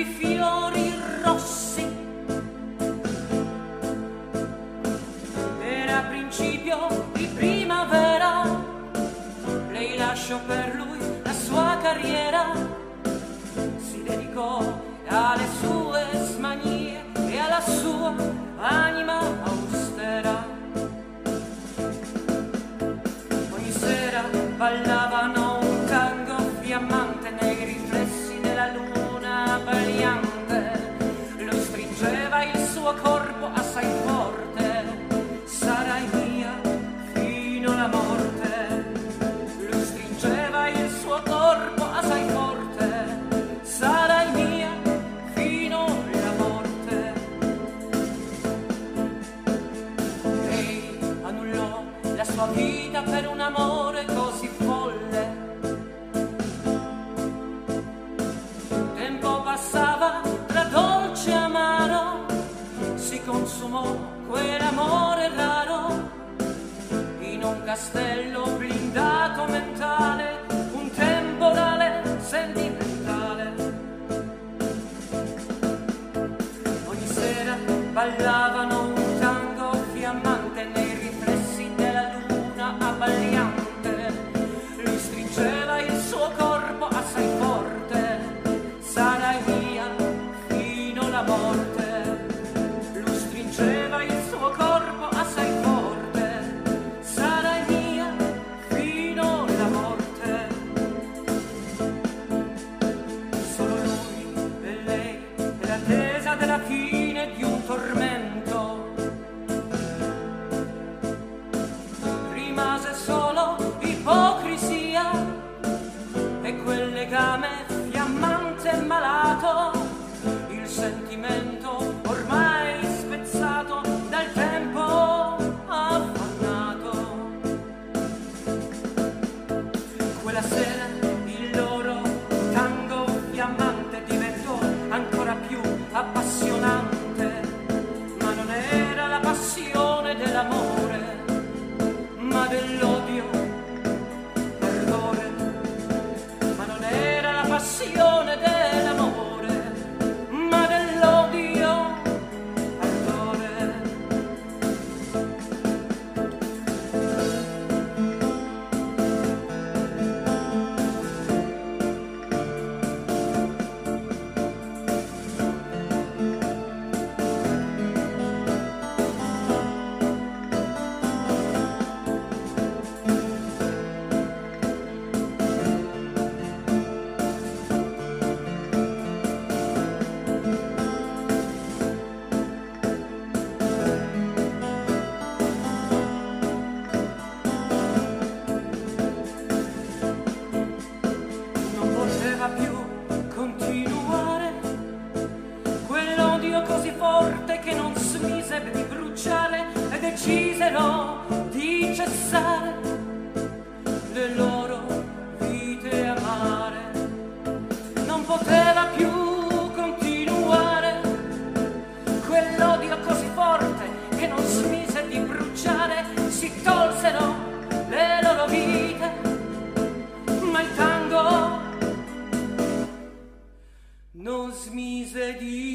di fiori rossi. Era principio di primavera, lei lasciò per lui la sua carriera, si dedicò alle sue smanie e alla sua anima austera. Ogni sera ballavano un tango fiammante nei riflessi. Sua vita per un amore così folle. Tempo passava tra dolce e amaro, si consumò quell'amore raro in un castello blindato mentale, un temporale sentimentale. Ogni sera ballavano Lord. Decisero di cessare le loro vite amare non poteva più continuare quell'odio così forte che non smise di bruciare. Si tolsero le loro vite ma il tango non smise di